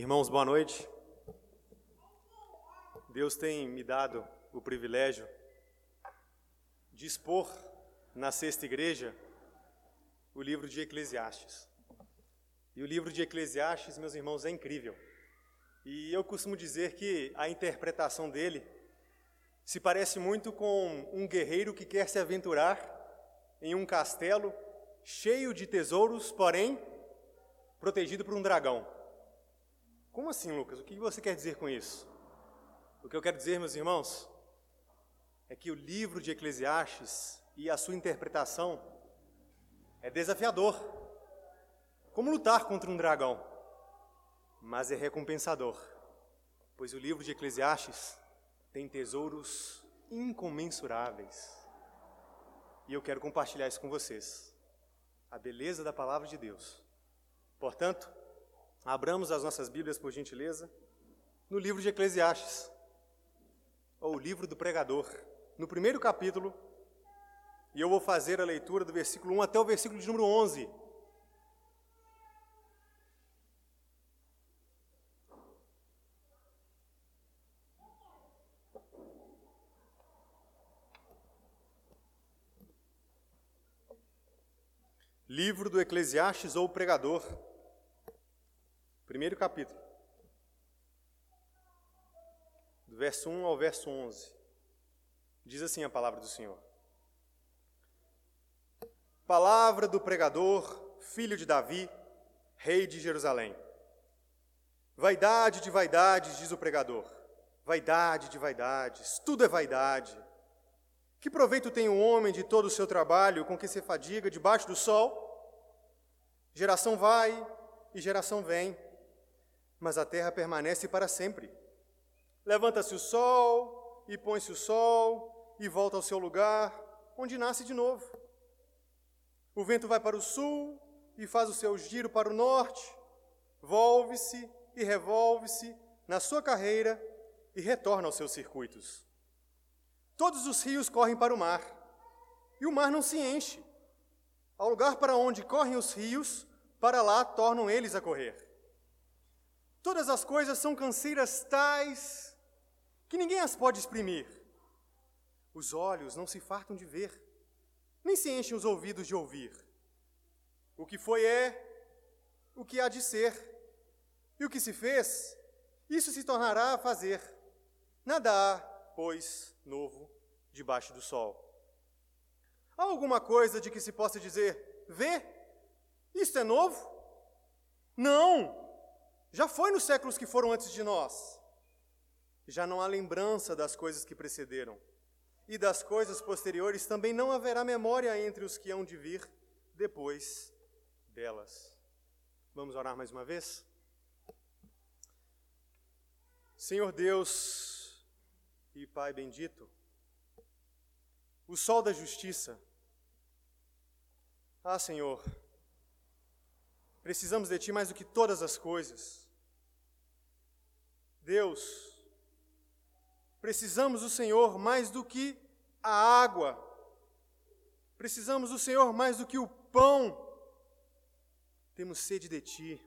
Irmãos, boa noite. Deus tem me dado o privilégio de expor na sexta igreja o livro de Eclesiastes. E o livro de Eclesiastes, meus irmãos, é incrível. E eu costumo dizer que a interpretação dele se parece muito com um guerreiro que quer se aventurar em um castelo cheio de tesouros, porém protegido por um dragão. Como assim, Lucas? O que você quer dizer com isso? O que eu quero dizer, meus irmãos, é que o livro de Eclesiastes e a sua interpretação é desafiador. Como lutar contra um dragão? Mas é recompensador, pois o livro de Eclesiastes tem tesouros incomensuráveis. E eu quero compartilhar isso com vocês. A beleza da palavra de Deus. Portanto, Abramos as nossas Bíblias, por gentileza, no livro de Eclesiastes, ou o livro do pregador, no primeiro capítulo, e eu vou fazer a leitura do versículo 1 até o versículo de número 11. Livro do Eclesiastes ou Pregador, Primeiro capítulo. Do verso 1 ao verso 11. Diz assim a palavra do Senhor. Palavra do pregador, filho de Davi, rei de Jerusalém. Vaidade de vaidades, diz o pregador. Vaidade de vaidades, tudo é vaidade. Que proveito tem o homem de todo o seu trabalho com que se fadiga debaixo do sol? Geração vai e geração vem mas a terra permanece para sempre. Levanta-se o sol, e põe-se o sol, e volta ao seu lugar, onde nasce de novo. O vento vai para o sul e faz o seu giro para o norte, volve-se e revolve-se na sua carreira e retorna aos seus circuitos. Todos os rios correm para o mar, e o mar não se enche. Ao lugar para onde correm os rios, para lá tornam eles a correr. Todas as coisas são canseiras tais que ninguém as pode exprimir. Os olhos não se fartam de ver, nem se enchem os ouvidos de ouvir. O que foi é, o que há de ser, e o que se fez, isso se tornará a fazer. Nada há, pois, novo debaixo do sol. Há alguma coisa de que se possa dizer, vê, isto é novo? Não! Já foi nos séculos que foram antes de nós. Já não há lembrança das coisas que precederam. E das coisas posteriores também não haverá memória entre os que hão de vir depois delas. Vamos orar mais uma vez? Senhor Deus e Pai bendito, o sol da justiça. Ah, Senhor, Precisamos de Ti mais do que todas as coisas. Deus, precisamos do Senhor mais do que a água, precisamos do Senhor mais do que o pão. Temos sede de Ti,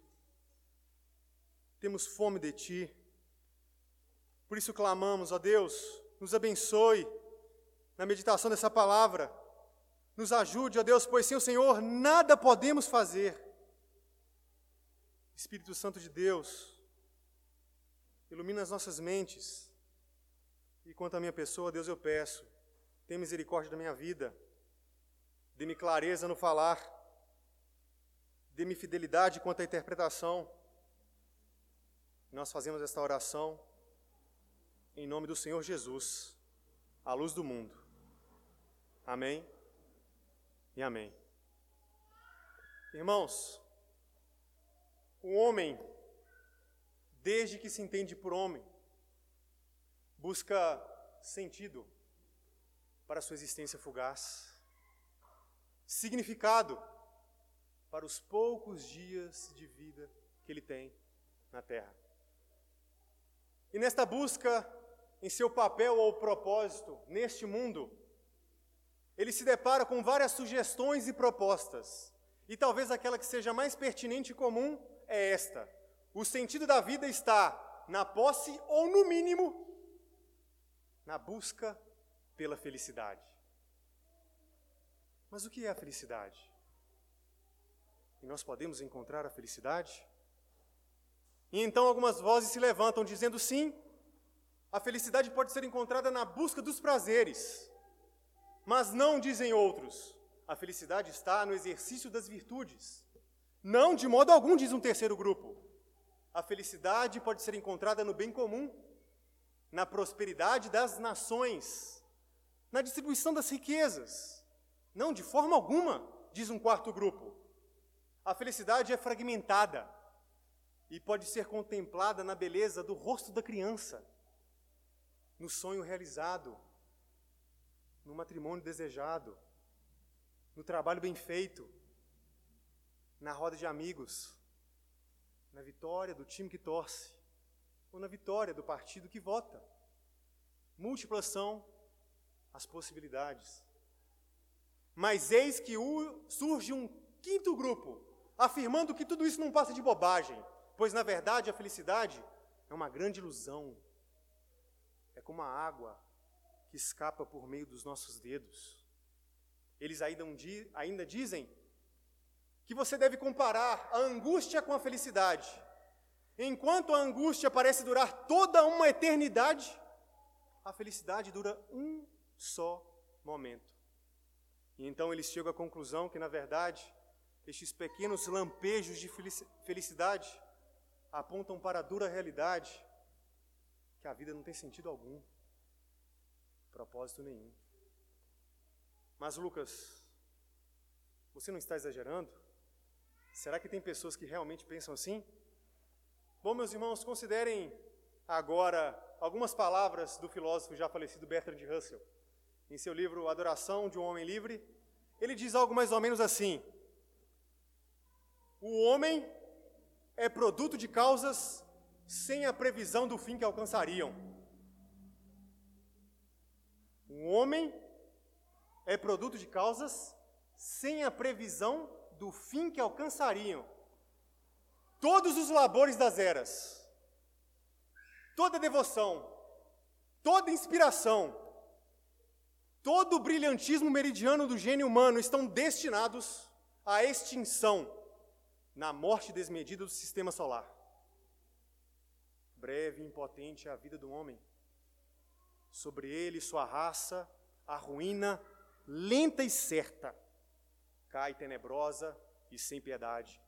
temos fome de Ti. Por isso clamamos, ó Deus, nos abençoe na meditação dessa palavra. Nos ajude, ó Deus, pois sem o Senhor nada podemos fazer. Espírito Santo de Deus, ilumina as nossas mentes. E quanto à minha pessoa, Deus, eu peço, tenha misericórdia da minha vida, dê-me clareza no falar, dê-me fidelidade quanto à interpretação. Nós fazemos esta oração em nome do Senhor Jesus, a luz do mundo. Amém e amém. Irmãos, o homem, desde que se entende por homem, busca sentido para sua existência fugaz, significado para os poucos dias de vida que ele tem na terra. E nesta busca em seu papel ou propósito neste mundo, ele se depara com várias sugestões e propostas. E talvez aquela que seja mais pertinente e comum é esta: o sentido da vida está na posse ou, no mínimo, na busca pela felicidade. Mas o que é a felicidade? E nós podemos encontrar a felicidade? E então algumas vozes se levantam dizendo sim, a felicidade pode ser encontrada na busca dos prazeres. Mas não, dizem outros, a felicidade está no exercício das virtudes. Não, de modo algum, diz um terceiro grupo. A felicidade pode ser encontrada no bem comum, na prosperidade das nações, na distribuição das riquezas. Não, de forma alguma, diz um quarto grupo. A felicidade é fragmentada e pode ser contemplada na beleza do rosto da criança, no sonho realizado, no matrimônio desejado, no trabalho bem feito, na roda de amigos, na vitória do time que torce, ou na vitória do partido que vota. Múltiplas são as possibilidades. Mas eis que surge um quinto grupo, afirmando que tudo isso não passa de bobagem, pois na verdade a felicidade é uma grande ilusão. É como a água que escapa por meio dos nossos dedos. Eles ainda, ainda dizem que você deve comparar a angústia com a felicidade. Enquanto a angústia parece durar toda uma eternidade, a felicidade dura um só momento. E então eles chegam à conclusão que, na verdade, estes pequenos lampejos de felicidade apontam para a dura realidade que a vida não tem sentido algum, propósito nenhum. Mas, Lucas, você não está exagerando? Será que tem pessoas que realmente pensam assim? Bom, meus irmãos, considerem agora algumas palavras do filósofo já falecido Bertrand Russell. Em seu livro Adoração de um Homem Livre, ele diz algo mais ou menos assim: O homem é produto de causas sem a previsão do fim que alcançariam. O homem é produto de causas sem a previsão do fim que alcançariam. Todos os labores das eras, toda devoção, toda inspiração, todo o brilhantismo meridiano do gênio humano estão destinados à extinção na morte desmedida do sistema solar. Breve e impotente é a vida do homem. Sobre ele, sua raça, a ruína lenta e certa cai tenebrosa e sem piedade.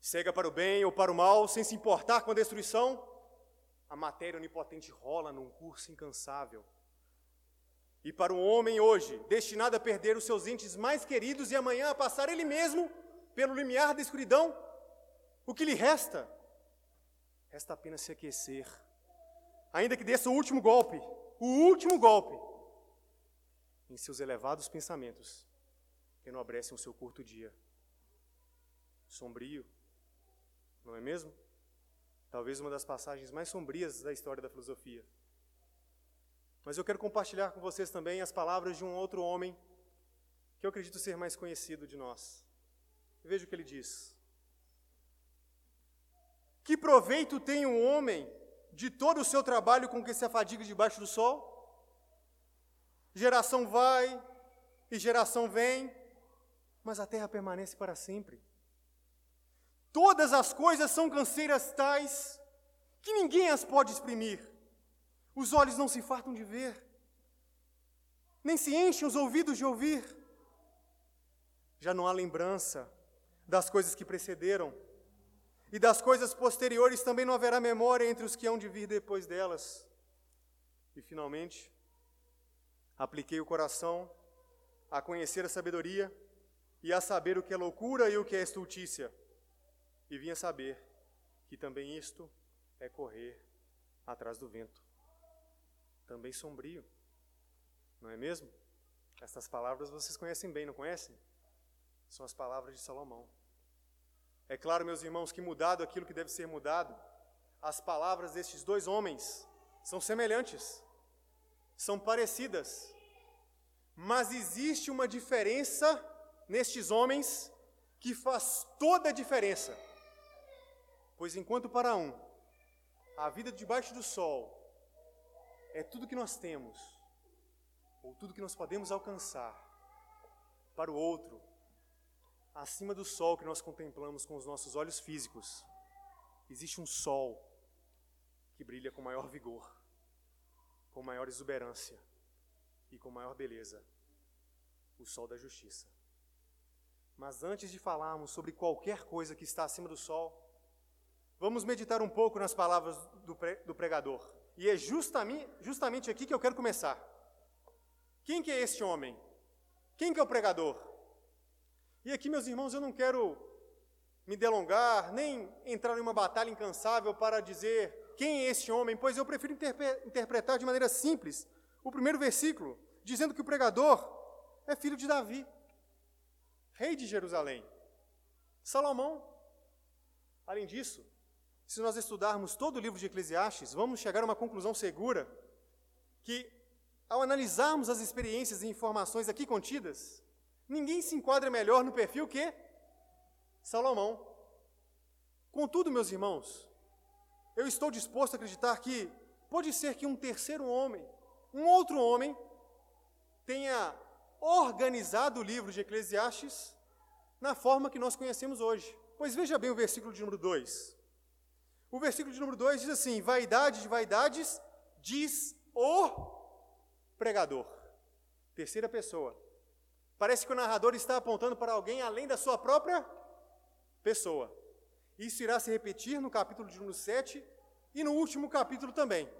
Cega para o bem ou para o mal, sem se importar com a destruição, a matéria onipotente rola num curso incansável. E para o homem hoje, destinado a perder os seus entes mais queridos e amanhã a passar ele mesmo pelo limiar da escuridão, o que lhe resta? Resta apenas se aquecer, ainda que desça o último golpe, o último golpe, em seus elevados pensamentos, enobrecem o seu curto dia. Sombrio, não é mesmo? Talvez uma das passagens mais sombrias da história da filosofia. Mas eu quero compartilhar com vocês também as palavras de um outro homem que eu acredito ser mais conhecido de nós. Veja o que ele diz. Que proveito tem um homem de todo o seu trabalho com que se afadiga debaixo do sol? Geração vai e geração vem, mas a terra permanece para sempre. Todas as coisas são canseiras tais que ninguém as pode exprimir. Os olhos não se fartam de ver, nem se enchem os ouvidos de ouvir. Já não há lembrança das coisas que precederam, e das coisas posteriores também não haverá memória entre os que hão de vir depois delas. E finalmente, apliquei o coração a conhecer a sabedoria e a saber o que é loucura e o que é estultícia, e vim a saber que também isto é correr atrás do vento. Também sombrio, não é mesmo? Estas palavras vocês conhecem bem, não conhecem? São as palavras de Salomão. É claro, meus irmãos, que mudado aquilo que deve ser mudado, as palavras destes dois homens são semelhantes, são parecidas, mas existe uma diferença nestes homens que faz toda a diferença. Pois enquanto para um a vida debaixo do sol é tudo que nós temos, ou tudo que nós podemos alcançar, para o outro, acima do sol que nós contemplamos com os nossos olhos físicos, existe um sol que brilha com maior vigor, com maior exuberância e com maior beleza o sol da justiça. Mas antes de falarmos sobre qualquer coisa que está acima do sol, vamos meditar um pouco nas palavras do, do pregador. E é justamente, justamente aqui que eu quero começar. Quem que é este homem? Quem que é o pregador? E aqui, meus irmãos, eu não quero me delongar, nem entrar em uma batalha incansável para dizer quem é este homem, pois eu prefiro interpretar de maneira simples o primeiro versículo, dizendo que o pregador é filho de Davi, rei de Jerusalém. Salomão. Além disso, se nós estudarmos todo o livro de Eclesiastes, vamos chegar a uma conclusão segura que, ao analisarmos as experiências e informações aqui contidas, ninguém se enquadra melhor no perfil que Salomão. Contudo, meus irmãos, eu estou disposto a acreditar que pode ser que um terceiro homem, um outro homem, tenha organizado o livro de Eclesiastes na forma que nós conhecemos hoje. Pois veja bem o versículo de número 2. O versículo de número 2 diz assim: Vaidade de vaidades, diz o pregador. Terceira pessoa. Parece que o narrador está apontando para alguém além da sua própria pessoa. Isso irá se repetir no capítulo de número 7 e no último capítulo também.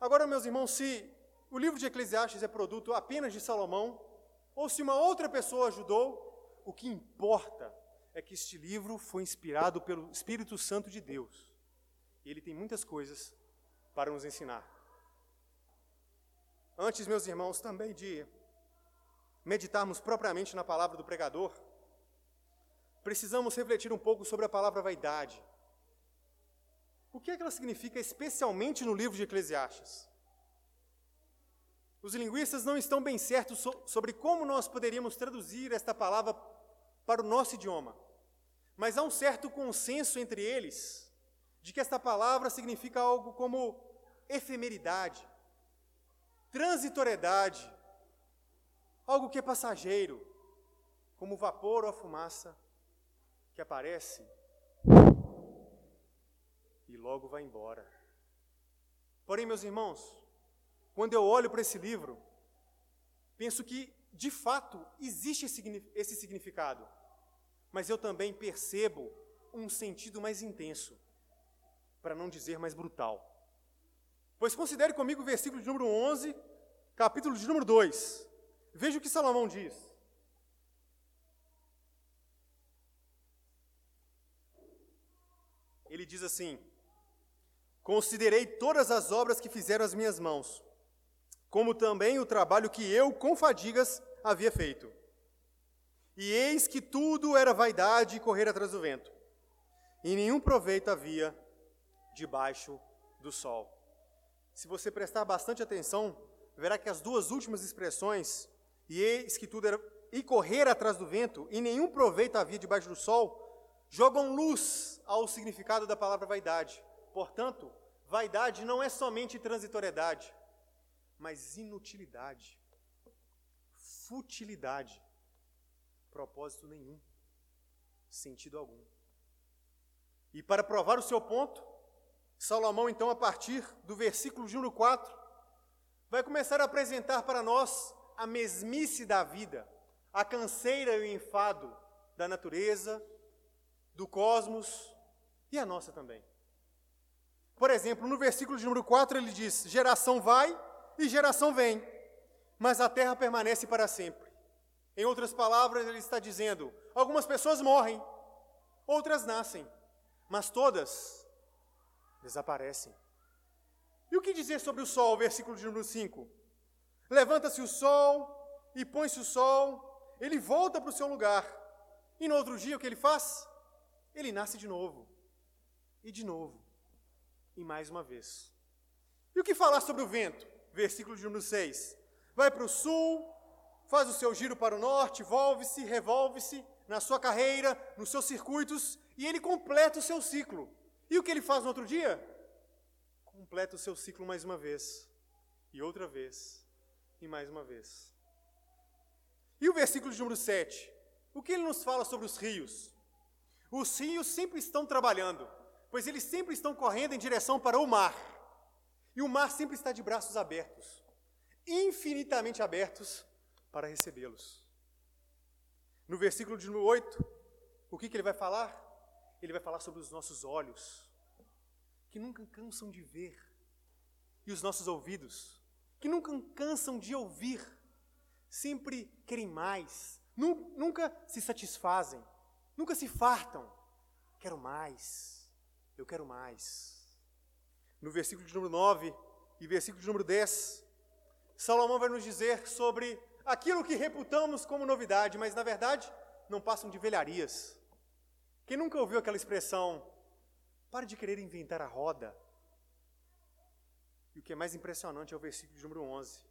Agora, meus irmãos, se o livro de Eclesiastes é produto apenas de Salomão, ou se uma outra pessoa ajudou, o que importa é que este livro foi inspirado pelo Espírito Santo de Deus. E ele tem muitas coisas para nos ensinar. Antes, meus irmãos, também de meditarmos propriamente na palavra do pregador, precisamos refletir um pouco sobre a palavra vaidade. O que é que ela significa especialmente no livro de Eclesiastes? Os linguistas não estão bem certos so sobre como nós poderíamos traduzir esta palavra para o nosso idioma, mas há um certo consenso entre eles de que esta palavra significa algo como efemeridade, transitoriedade, algo que é passageiro, como o vapor ou a fumaça que aparece e logo vai embora. Porém, meus irmãos, quando eu olho para esse livro, penso que, de fato, existe esse significado, mas eu também percebo um sentido mais intenso, para não dizer mais brutal. Pois considere comigo o versículo de número 11, capítulo de número 2. Veja o que Salomão diz. Ele diz assim: Considerei todas as obras que fizeram as minhas mãos, como também o trabalho que eu, com fadigas, havia feito. E eis que tudo era vaidade e correr atrás do vento, e nenhum proveito havia debaixo do sol. Se você prestar bastante atenção, verá que as duas últimas expressões, e eis que tudo era e correr atrás do vento, e nenhum proveito havia debaixo do sol, jogam luz ao significado da palavra vaidade. Portanto, vaidade não é somente transitoriedade, mas inutilidade, futilidade, propósito nenhum, sentido algum. E para provar o seu ponto, Salomão, então, a partir do versículo de número 4, vai começar a apresentar para nós a mesmice da vida, a canseira e o enfado da natureza, do cosmos e a nossa também. Por exemplo, no versículo de número 4 ele diz: Geração vai e geração vem, mas a terra permanece para sempre. Em outras palavras, ele está dizendo: algumas pessoas morrem, outras nascem, mas todas desaparecem. E o que dizer sobre o sol, versículo de número 5? Levanta-se o sol e põe-se o sol, ele volta para o seu lugar. E no outro dia o que ele faz? Ele nasce de novo. E de novo. E mais uma vez. E o que falar sobre o vento? Versículo de número 6. Vai para o sul, faz o seu giro para o norte, volve-se, revolve-se, na sua carreira, nos seus circuitos, e ele completa o seu ciclo. E o que ele faz no outro dia? Completa o seu ciclo mais uma vez, e outra vez, e mais uma vez. E o versículo de número 7? O que ele nos fala sobre os rios? Os rios sempre estão trabalhando, pois eles sempre estão correndo em direção para o mar. E o mar sempre está de braços abertos, infinitamente abertos para recebê-los. No versículo de número 8, o que, que ele vai falar? Ele vai falar sobre os nossos olhos, que nunca cansam de ver, e os nossos ouvidos, que nunca cansam de ouvir, sempre querem mais, nunca se satisfazem, nunca se fartam. Quero mais, eu quero mais. No versículo de número 9 e versículo de número 10, Salomão vai nos dizer sobre aquilo que reputamos como novidade, mas na verdade não passam de velharias. Quem nunca ouviu aquela expressão, pare de querer inventar a roda? E o que é mais impressionante é o versículo de número 11.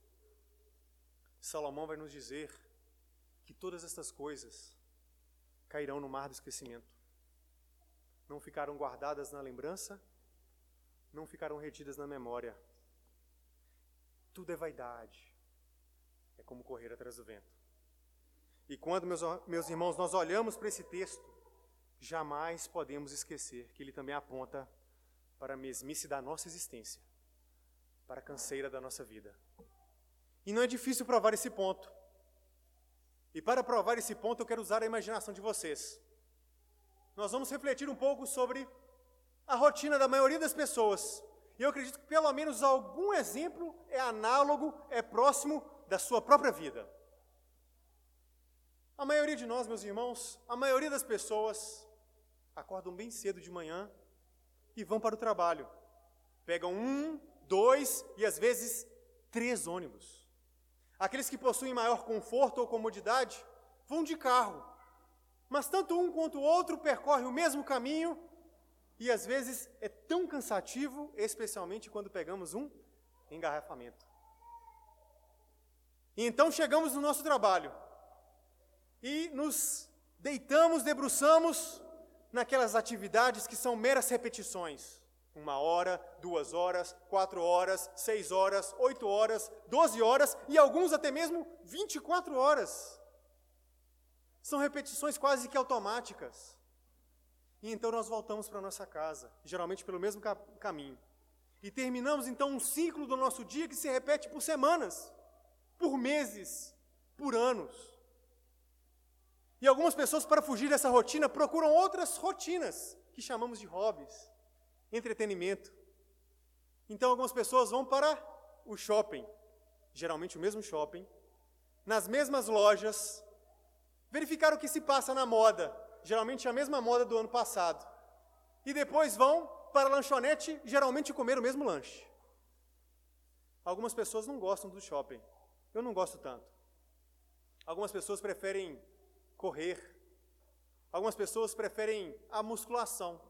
Salomão vai nos dizer que todas estas coisas cairão no mar do esquecimento. Não ficarão guardadas na lembrança, não ficarão retidas na memória. Tudo é vaidade. É como correr atrás do vento. E quando, meus, meus irmãos, nós olhamos para esse texto, jamais podemos esquecer que ele também aponta para a mesmice da nossa existência, para a canseira da nossa vida. E não é difícil provar esse ponto. E para provar esse ponto, eu quero usar a imaginação de vocês. Nós vamos refletir um pouco sobre a rotina da maioria das pessoas. E eu acredito que pelo menos algum exemplo é análogo, é próximo da sua própria vida. A maioria de nós, meus irmãos, a maioria das pessoas acordam bem cedo de manhã e vão para o trabalho. Pegam um, dois e às vezes três ônibus. Aqueles que possuem maior conforto ou comodidade vão de carro. Mas tanto um quanto o outro percorre o mesmo caminho e às vezes é tão cansativo, especialmente quando pegamos um engarrafamento. E então chegamos no nosso trabalho e nos deitamos, debruçamos naquelas atividades que são meras repetições uma hora, duas horas, quatro horas, seis horas, oito horas, doze horas e alguns até mesmo 24 horas. São repetições quase que automáticas. E então nós voltamos para nossa casa, geralmente pelo mesmo ca caminho. E terminamos então um ciclo do nosso dia que se repete por semanas, por meses, por anos. E algumas pessoas, para fugir dessa rotina, procuram outras rotinas, que chamamos de hobbies entretenimento. Então algumas pessoas vão para o shopping, geralmente o mesmo shopping, nas mesmas lojas, verificar o que se passa na moda, geralmente a mesma moda do ano passado. E depois vão para a lanchonete, geralmente comer o mesmo lanche. Algumas pessoas não gostam do shopping. Eu não gosto tanto. Algumas pessoas preferem correr. Algumas pessoas preferem a musculação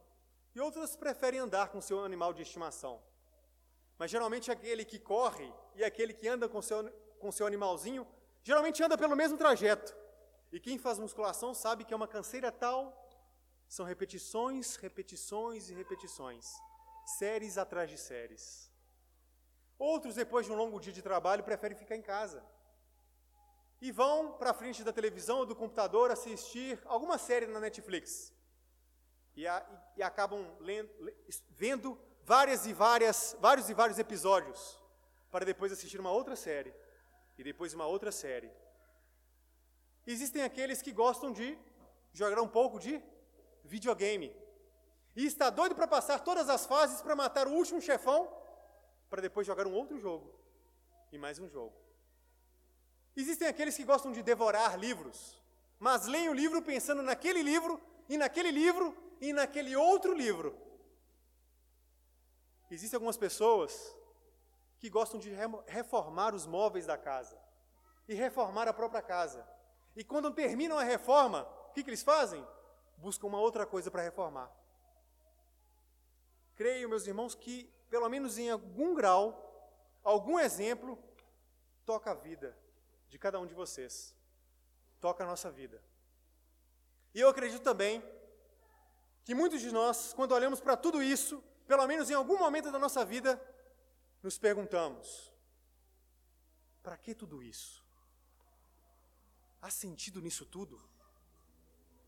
e outras preferem andar com seu animal de estimação. Mas geralmente aquele que corre e aquele que anda com seu, com seu animalzinho, geralmente anda pelo mesmo trajeto. E quem faz musculação sabe que é uma canseira tal, são repetições, repetições e repetições, séries atrás de séries. Outros, depois de um longo dia de trabalho, preferem ficar em casa. E vão para a frente da televisão ou do computador assistir alguma série na Netflix e, a, e acabam lendo, vendo várias e várias, vários e vários episódios para depois assistir uma outra série e depois uma outra série. Existem aqueles que gostam de jogar um pouco de videogame e está doido para passar todas as fases para matar o último chefão para depois jogar um outro jogo e mais um jogo. Existem aqueles que gostam de devorar livros, mas leem o livro pensando naquele livro e naquele livro e naquele outro livro. Existem algumas pessoas que gostam de reformar os móveis da casa e reformar a própria casa. E quando terminam a reforma, o que, que eles fazem? Buscam uma outra coisa para reformar. Creio, meus irmãos, que, pelo menos em algum grau, algum exemplo, toca a vida de cada um de vocês. Toca a nossa vida. E eu acredito também que muitos de nós, quando olhamos para tudo isso, pelo menos em algum momento da nossa vida, nos perguntamos: para que tudo isso? Há sentido nisso tudo?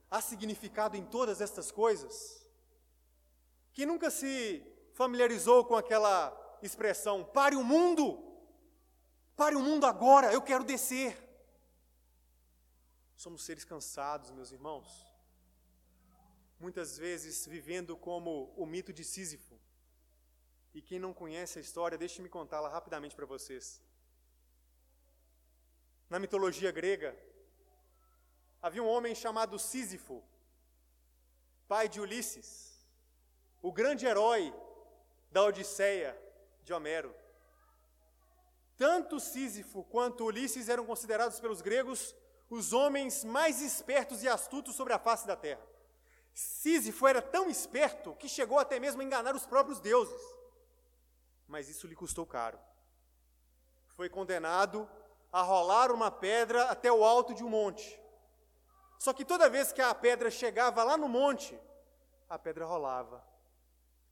Há significado em todas estas coisas? Quem nunca se familiarizou com aquela expressão: pare o mundo, pare o mundo agora, eu quero descer. Somos seres cansados, meus irmãos. Muitas vezes vivendo como o mito de Sísifo. E quem não conhece a história, deixe-me contá-la rapidamente para vocês. Na mitologia grega, havia um homem chamado Sísifo, pai de Ulisses, o grande herói da Odisseia de Homero. Tanto Sísifo quanto Ulisses eram considerados pelos gregos os homens mais espertos e astutos sobre a face da terra. Sísifo era tão esperto que chegou até mesmo a enganar os próprios deuses. Mas isso lhe custou caro. Foi condenado a rolar uma pedra até o alto de um monte. Só que toda vez que a pedra chegava lá no monte, a pedra rolava.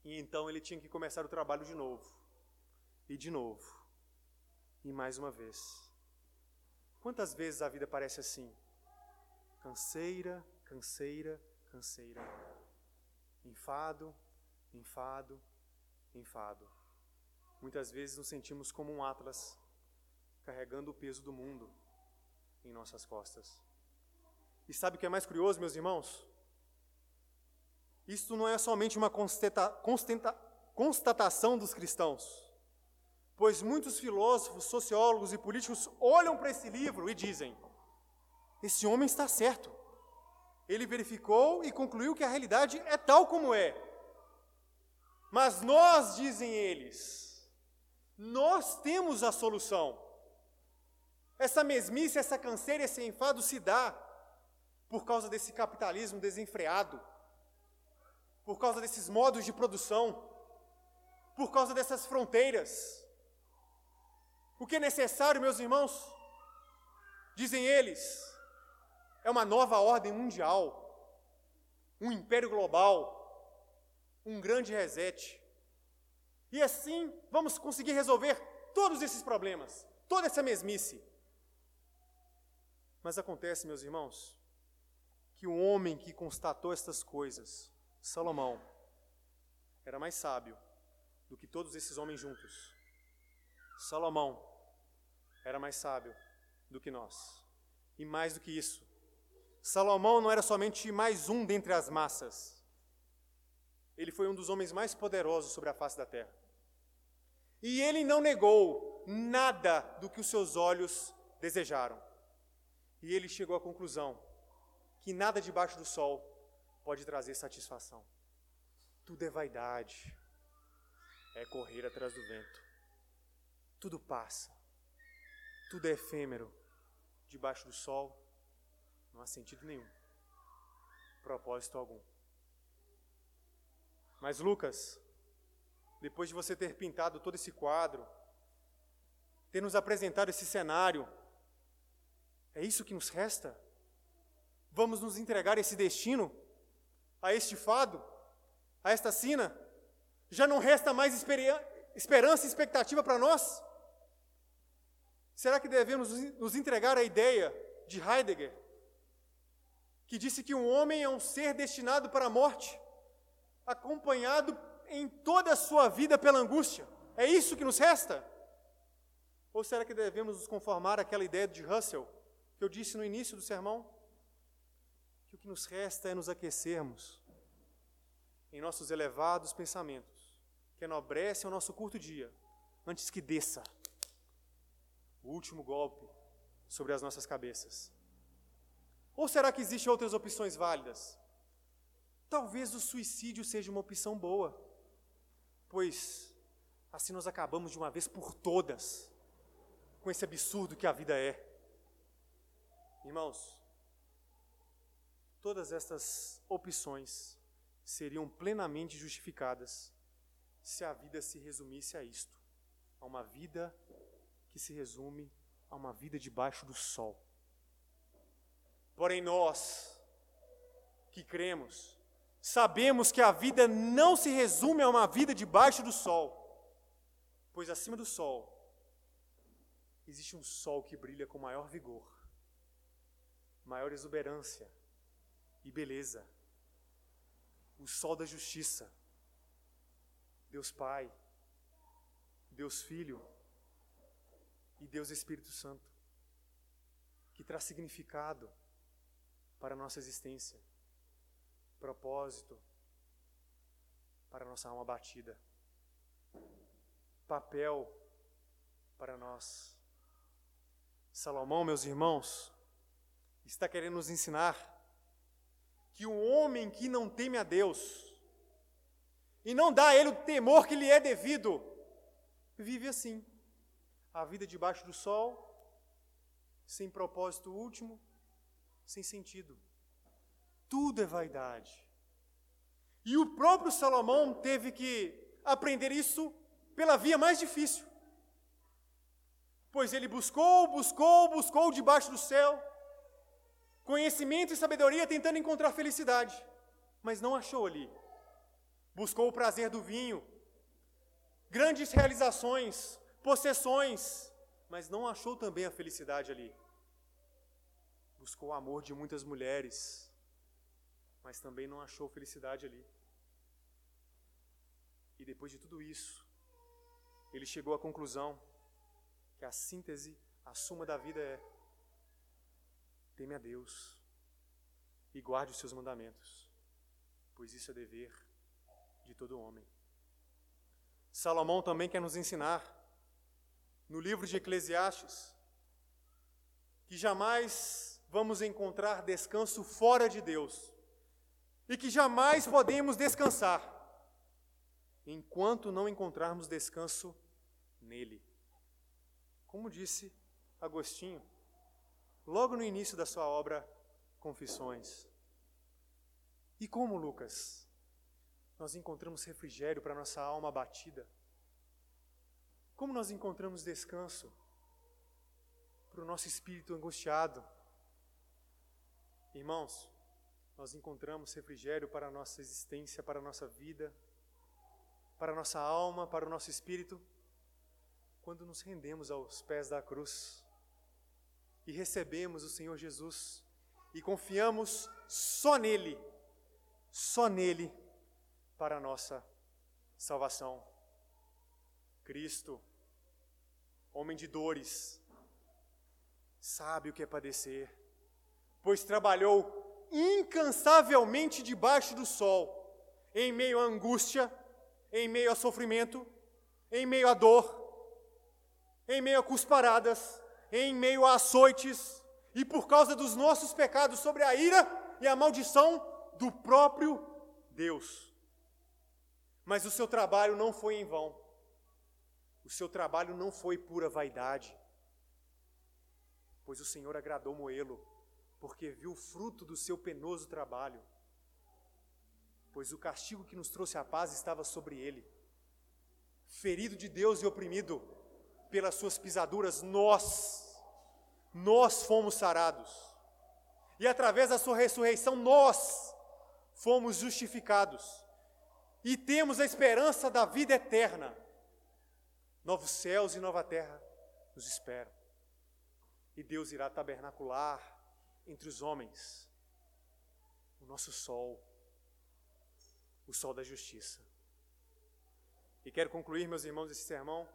E então ele tinha que começar o trabalho de novo. E de novo. E mais uma vez. Quantas vezes a vida parece assim? Canseira, canseira, canseira. Enfado, enfado, enfado. Muitas vezes nos sentimos como um Atlas, carregando o peso do mundo em nossas costas. E sabe o que é mais curioso, meus irmãos? Isto não é somente uma constata, constata, constatação dos cristãos, pois muitos filósofos, sociólogos e políticos olham para esse livro e dizem: esse homem está certo. Ele verificou e concluiu que a realidade é tal como é. Mas nós, dizem eles, nós temos a solução. Essa mesmice, essa canseira, esse enfado se dá por causa desse capitalismo desenfreado, por causa desses modos de produção, por causa dessas fronteiras. O que é necessário, meus irmãos? Dizem eles, é uma nova ordem mundial, um império global, um grande reset. E assim vamos conseguir resolver todos esses problemas, toda essa mesmice. Mas acontece, meus irmãos, que o homem que constatou estas coisas, Salomão, era mais sábio do que todos esses homens juntos. Salomão era mais sábio do que nós. E mais do que isso, Salomão não era somente mais um dentre as massas. Ele foi um dos homens mais poderosos sobre a face da terra. E ele não negou nada do que os seus olhos desejaram. E ele chegou à conclusão que nada debaixo do sol pode trazer satisfação. Tudo é vaidade, é correr atrás do vento. Tudo passa, tudo é efêmero debaixo do sol não há sentido nenhum, propósito algum. Mas Lucas, depois de você ter pintado todo esse quadro, ter nos apresentado esse cenário, é isso que nos resta? Vamos nos entregar esse destino, a este fado, a esta sina? Já não resta mais esperança e expectativa para nós? Será que devemos nos entregar à ideia de Heidegger, que disse que um homem é um ser destinado para a morte, acompanhado em toda a sua vida pela angústia. É isso que nos resta? Ou será que devemos nos conformar àquela ideia de Russell, que eu disse no início do sermão? Que o que nos resta é nos aquecermos em nossos elevados pensamentos, que enobrecem o nosso curto dia, antes que desça o último golpe sobre as nossas cabeças. Ou será que existem outras opções válidas? Talvez o suicídio seja uma opção boa, pois assim nós acabamos de uma vez por todas com esse absurdo que a vida é. Irmãos, todas estas opções seriam plenamente justificadas se a vida se resumisse a isto, a uma vida que se resume a uma vida debaixo do sol. Porém, nós, que cremos, sabemos que a vida não se resume a uma vida debaixo do sol, pois acima do sol existe um sol que brilha com maior vigor, maior exuberância e beleza. O sol da justiça. Deus Pai, Deus Filho. E Deus Espírito Santo, que traz significado para a nossa existência, propósito para a nossa alma batida, papel para nós. Salomão, meus irmãos, está querendo nos ensinar que o homem que não teme a Deus e não dá a ele o temor que lhe é devido, vive assim, a vida debaixo do sol, sem propósito último, sem sentido. Tudo é vaidade. E o próprio Salomão teve que aprender isso pela via mais difícil. Pois ele buscou, buscou, buscou debaixo do céu conhecimento e sabedoria tentando encontrar felicidade, mas não achou ali. Buscou o prazer do vinho, grandes realizações, possessões, mas não achou também a felicidade ali. Buscou o amor de muitas mulheres, mas também não achou felicidade ali. E depois de tudo isso, ele chegou à conclusão que a síntese, a suma da vida é: teme a Deus e guarde os seus mandamentos, pois isso é dever de todo homem. Salomão também quer nos ensinar, no livro de Eclesiastes, que jamais vamos encontrar descanso fora de Deus e que jamais podemos descansar enquanto não encontrarmos descanso nele. Como disse Agostinho, logo no início da sua obra Confissões. E como, Lucas, nós encontramos refrigério para nossa alma abatida? Como nós encontramos descanso para o nosso espírito angustiado? Irmãos, nós encontramos refrigério para a nossa existência, para a nossa vida, para a nossa alma, para o nosso espírito quando nos rendemos aos pés da cruz e recebemos o Senhor Jesus e confiamos só nele, só nele para a nossa salvação. Cristo, homem de dores, sabe o que é padecer, pois trabalhou incansavelmente debaixo do sol, em meio à angústia, em meio a sofrimento, em meio à dor, em meio a cusparadas, em meio a açoites, e por causa dos nossos pecados, sobre a ira e a maldição do próprio Deus. Mas o seu trabalho não foi em vão. O seu trabalho não foi pura vaidade. Pois o Senhor agradou Moelo, porque viu o fruto do seu penoso trabalho. Pois o castigo que nos trouxe a paz estava sobre ele. Ferido de Deus e oprimido, pelas suas pisaduras, nós, nós fomos sarados. E através da sua ressurreição, nós fomos justificados. E temos a esperança da vida eterna. Novos céus e nova terra nos esperam. E Deus irá tabernacular entre os homens o nosso sol, o sol da justiça. E quero concluir, meus irmãos, esse sermão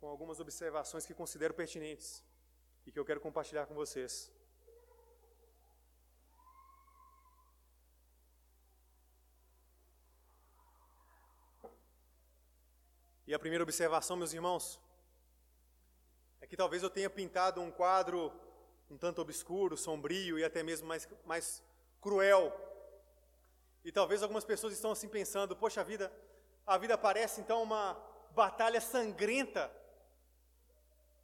com algumas observações que considero pertinentes e que eu quero compartilhar com vocês. E a primeira observação, meus irmãos, é que talvez eu tenha pintado um quadro um tanto obscuro, sombrio e até mesmo mais, mais cruel. E talvez algumas pessoas estão assim pensando: poxa vida, a vida parece então uma batalha sangrenta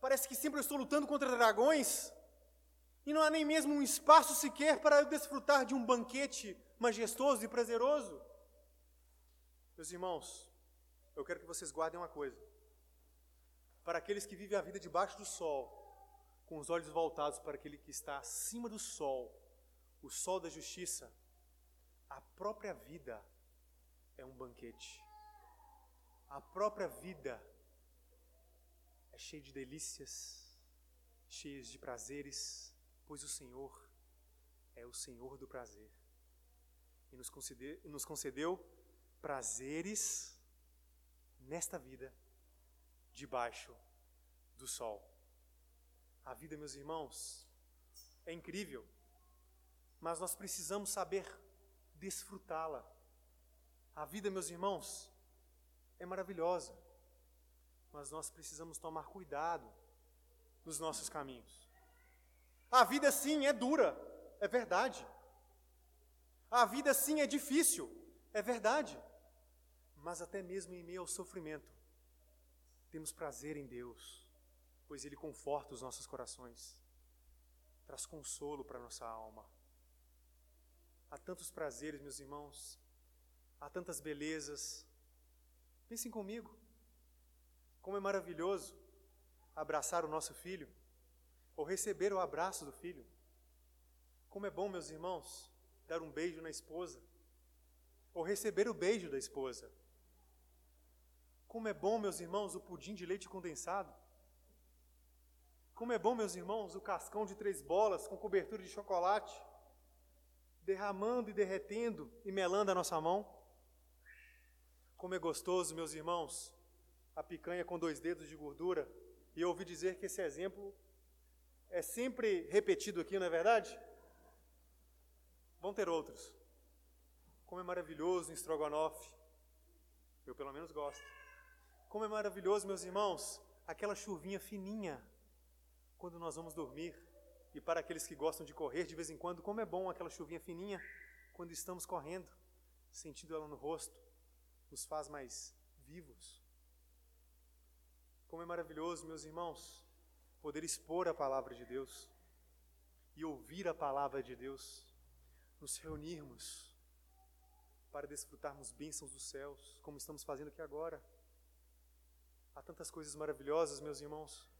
Parece que sempre eu estou lutando contra dragões e não há nem mesmo um espaço sequer para eu desfrutar de um banquete majestoso e prazeroso. Meus irmãos, eu quero que vocês guardem uma coisa. Para aqueles que vivem a vida debaixo do sol, com os olhos voltados para aquele que está acima do sol, o sol da justiça, A própria vida é um banquete. A própria vida é cheia de delícias, cheia de prazeres, pois o Senhor é o Senhor do prazer. E nos concedeu, nos concedeu prazeres nesta vida, debaixo do sol. A vida, meus irmãos, é incrível, mas nós precisamos saber desfrutá-la. A vida, meus irmãos, é maravilhosa, mas nós precisamos tomar cuidado nos nossos caminhos. A vida, sim, é dura, é verdade. A vida, sim, é difícil, é verdade. Mas até mesmo em meio ao sofrimento, temos prazer em Deus, pois Ele conforta os nossos corações, traz consolo para a nossa alma. Há tantos prazeres, meus irmãos, há tantas belezas. Pensem comigo, como é maravilhoso abraçar o nosso filho, ou receber o abraço do filho. Como é bom, meus irmãos, dar um beijo na esposa, ou receber o beijo da esposa. Como é bom, meus irmãos, o pudim de leite condensado. Como é bom, meus irmãos, o cascão de três bolas com cobertura de chocolate derramando e derretendo e melando a nossa mão. Como é gostoso, meus irmãos, a picanha com dois dedos de gordura. E eu ouvi dizer que esse exemplo é sempre repetido aqui, não é verdade? Vão ter outros. Como é maravilhoso em estrogonofe. Eu pelo menos gosto. Como é maravilhoso, meus irmãos, aquela chuvinha fininha quando nós vamos dormir. E para aqueles que gostam de correr de vez em quando, como é bom aquela chuvinha fininha quando estamos correndo, sentindo ela no rosto, nos faz mais vivos. Como é maravilhoso, meus irmãos, poder expor a palavra de Deus e ouvir a palavra de Deus, nos reunirmos para desfrutarmos bênçãos dos céus, como estamos fazendo aqui agora. Há tantas coisas maravilhosas, meus irmãos.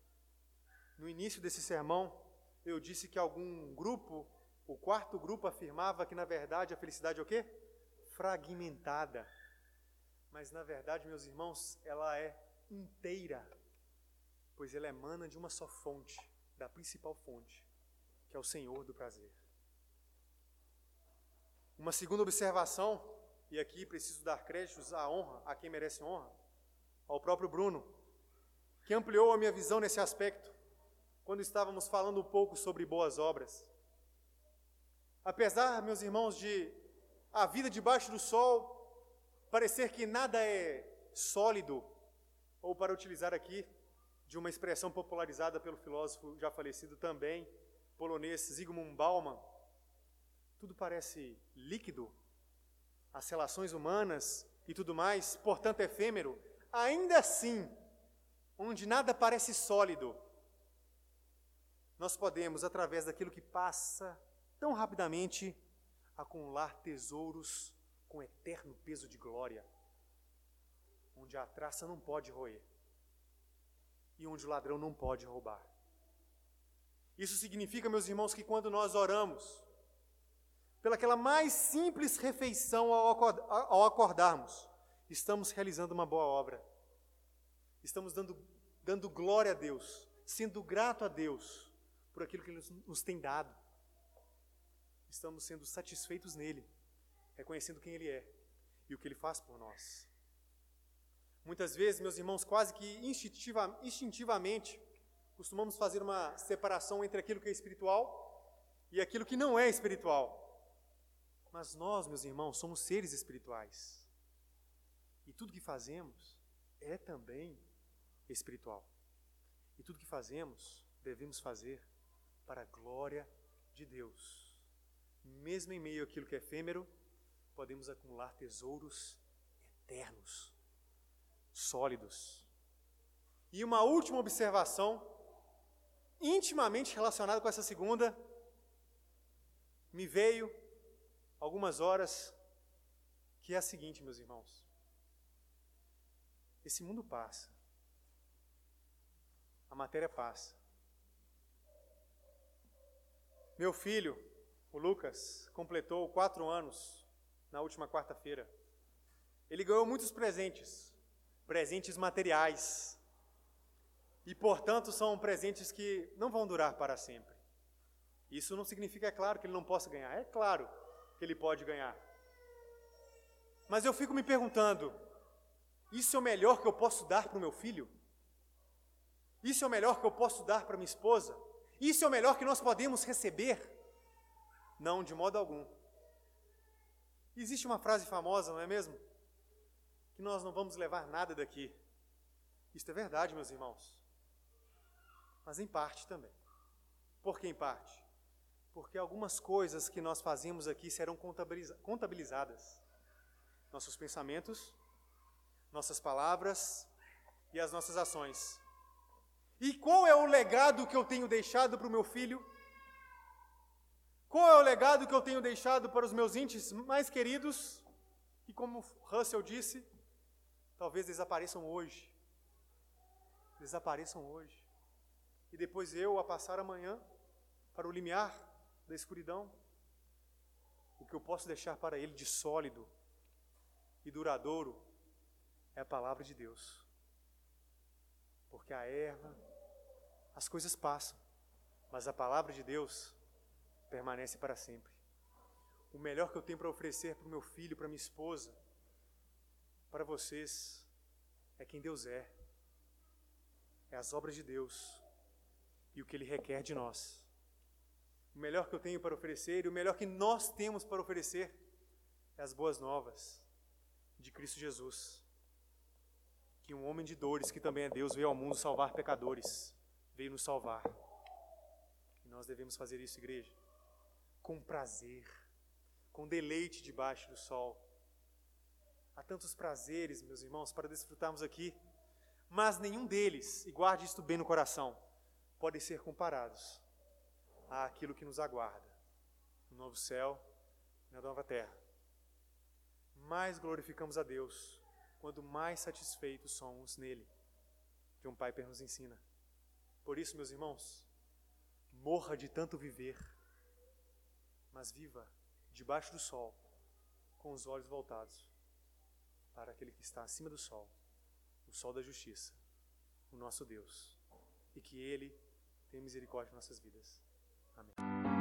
No início desse sermão, eu disse que algum grupo, o quarto grupo afirmava que na verdade a felicidade é o quê? Fragmentada. Mas na verdade, meus irmãos, ela é inteira, pois ela emana de uma só fonte, da principal fonte, que é o Senhor do prazer. Uma segunda observação, e aqui preciso dar créditos à honra, a quem merece honra, ao próprio Bruno, que ampliou a minha visão nesse aspecto quando estávamos falando um pouco sobre boas obras. Apesar, meus irmãos, de a vida debaixo do sol parecer que nada é sólido, ou para utilizar aqui de uma expressão popularizada pelo filósofo já falecido também, polonês Zygmunt Bauman, tudo parece líquido, as relações humanas e tudo mais, portanto efêmero, ainda assim, onde nada parece sólido, nós podemos, através daquilo que passa tão rapidamente, acumular tesouros com eterno peso de glória, onde a traça não pode roer e onde o ladrão não pode roubar. Isso significa, meus irmãos, que quando nós oramos, pelaquela mais simples refeição ao acordarmos, estamos realizando uma boa obra. Estamos dando, dando glória a Deus, sendo grato a Deus por aquilo que Ele nos tem dado. Estamos sendo satisfeitos nele, reconhecendo quem Ele é e o que Ele faz por nós. Muitas vezes, meus irmãos, quase que instintiva, instintivamente, costumamos fazer uma separação entre aquilo que é espiritual e aquilo que não é espiritual. Mas nós, meus irmãos, somos seres espirituais. E tudo que fazemos é também espiritual. E tudo que fazemos, devemos fazer para a glória de Deus. Mesmo em meio àquilo que é efêmero, podemos acumular tesouros eternos, sólidos. E uma última observação, intimamente relacionada com essa segunda, me veio algumas horas, que é a seguinte, meus irmãos. Esse mundo passa. A matéria passa. Meu filho, o Lucas, completou quatro anos na última quarta-feira. Ele ganhou muitos presentes, presentes materiais. E, portanto, são presentes que não vão durar para sempre. Isso não significa, é claro, que ele não possa ganhar. É claro que ele pode ganhar. Mas eu fico me perguntando: isso é o melhor que eu posso dar para o meu filho? Isso é o melhor que eu posso dar para minha esposa? Isso é o melhor que nós podemos receber? Não, de modo algum. Existe uma frase famosa, não é mesmo? Que nós não vamos levar nada daqui. Isto é verdade, meus irmãos. Mas em parte também. Por que em parte? Porque algumas coisas que nós fazemos aqui serão contabilizadas. Nossos pensamentos, nossas palavras e as nossas ações. E qual é o legado que eu tenho deixado para o meu filho? Qual é o legado que eu tenho deixado para os meus índices mais queridos? E como Russell disse, talvez desapareçam hoje. Desapareçam hoje. E depois eu a passar amanhã para o limiar da escuridão. O que eu posso deixar para ele de sólido e duradouro é a palavra de Deus. Porque a erva as coisas passam, mas a palavra de Deus permanece para sempre. O melhor que eu tenho para oferecer para o meu filho, para minha esposa, para vocês, é quem Deus é. É as obras de Deus e o que Ele requer de nós. O melhor que eu tenho para oferecer e o melhor que nós temos para oferecer é as boas novas de Cristo Jesus. Que um homem de dores, que também é Deus, veio ao mundo salvar pecadores veio nos salvar. E nós devemos fazer isso, igreja, com prazer, com deleite debaixo do sol. Há tantos prazeres, meus irmãos, para desfrutarmos aqui, mas nenhum deles, e guarde isto bem no coração, podem ser comparados àquilo que nos aguarda no novo céu e na nova terra. Mais glorificamos a Deus quando mais satisfeitos somos nele, que um Pai nos ensina. Por isso, meus irmãos, morra de tanto viver, mas viva debaixo do sol, com os olhos voltados para aquele que está acima do sol, o sol da justiça, o nosso Deus, e que Ele tenha misericórdia de nossas vidas. Amém.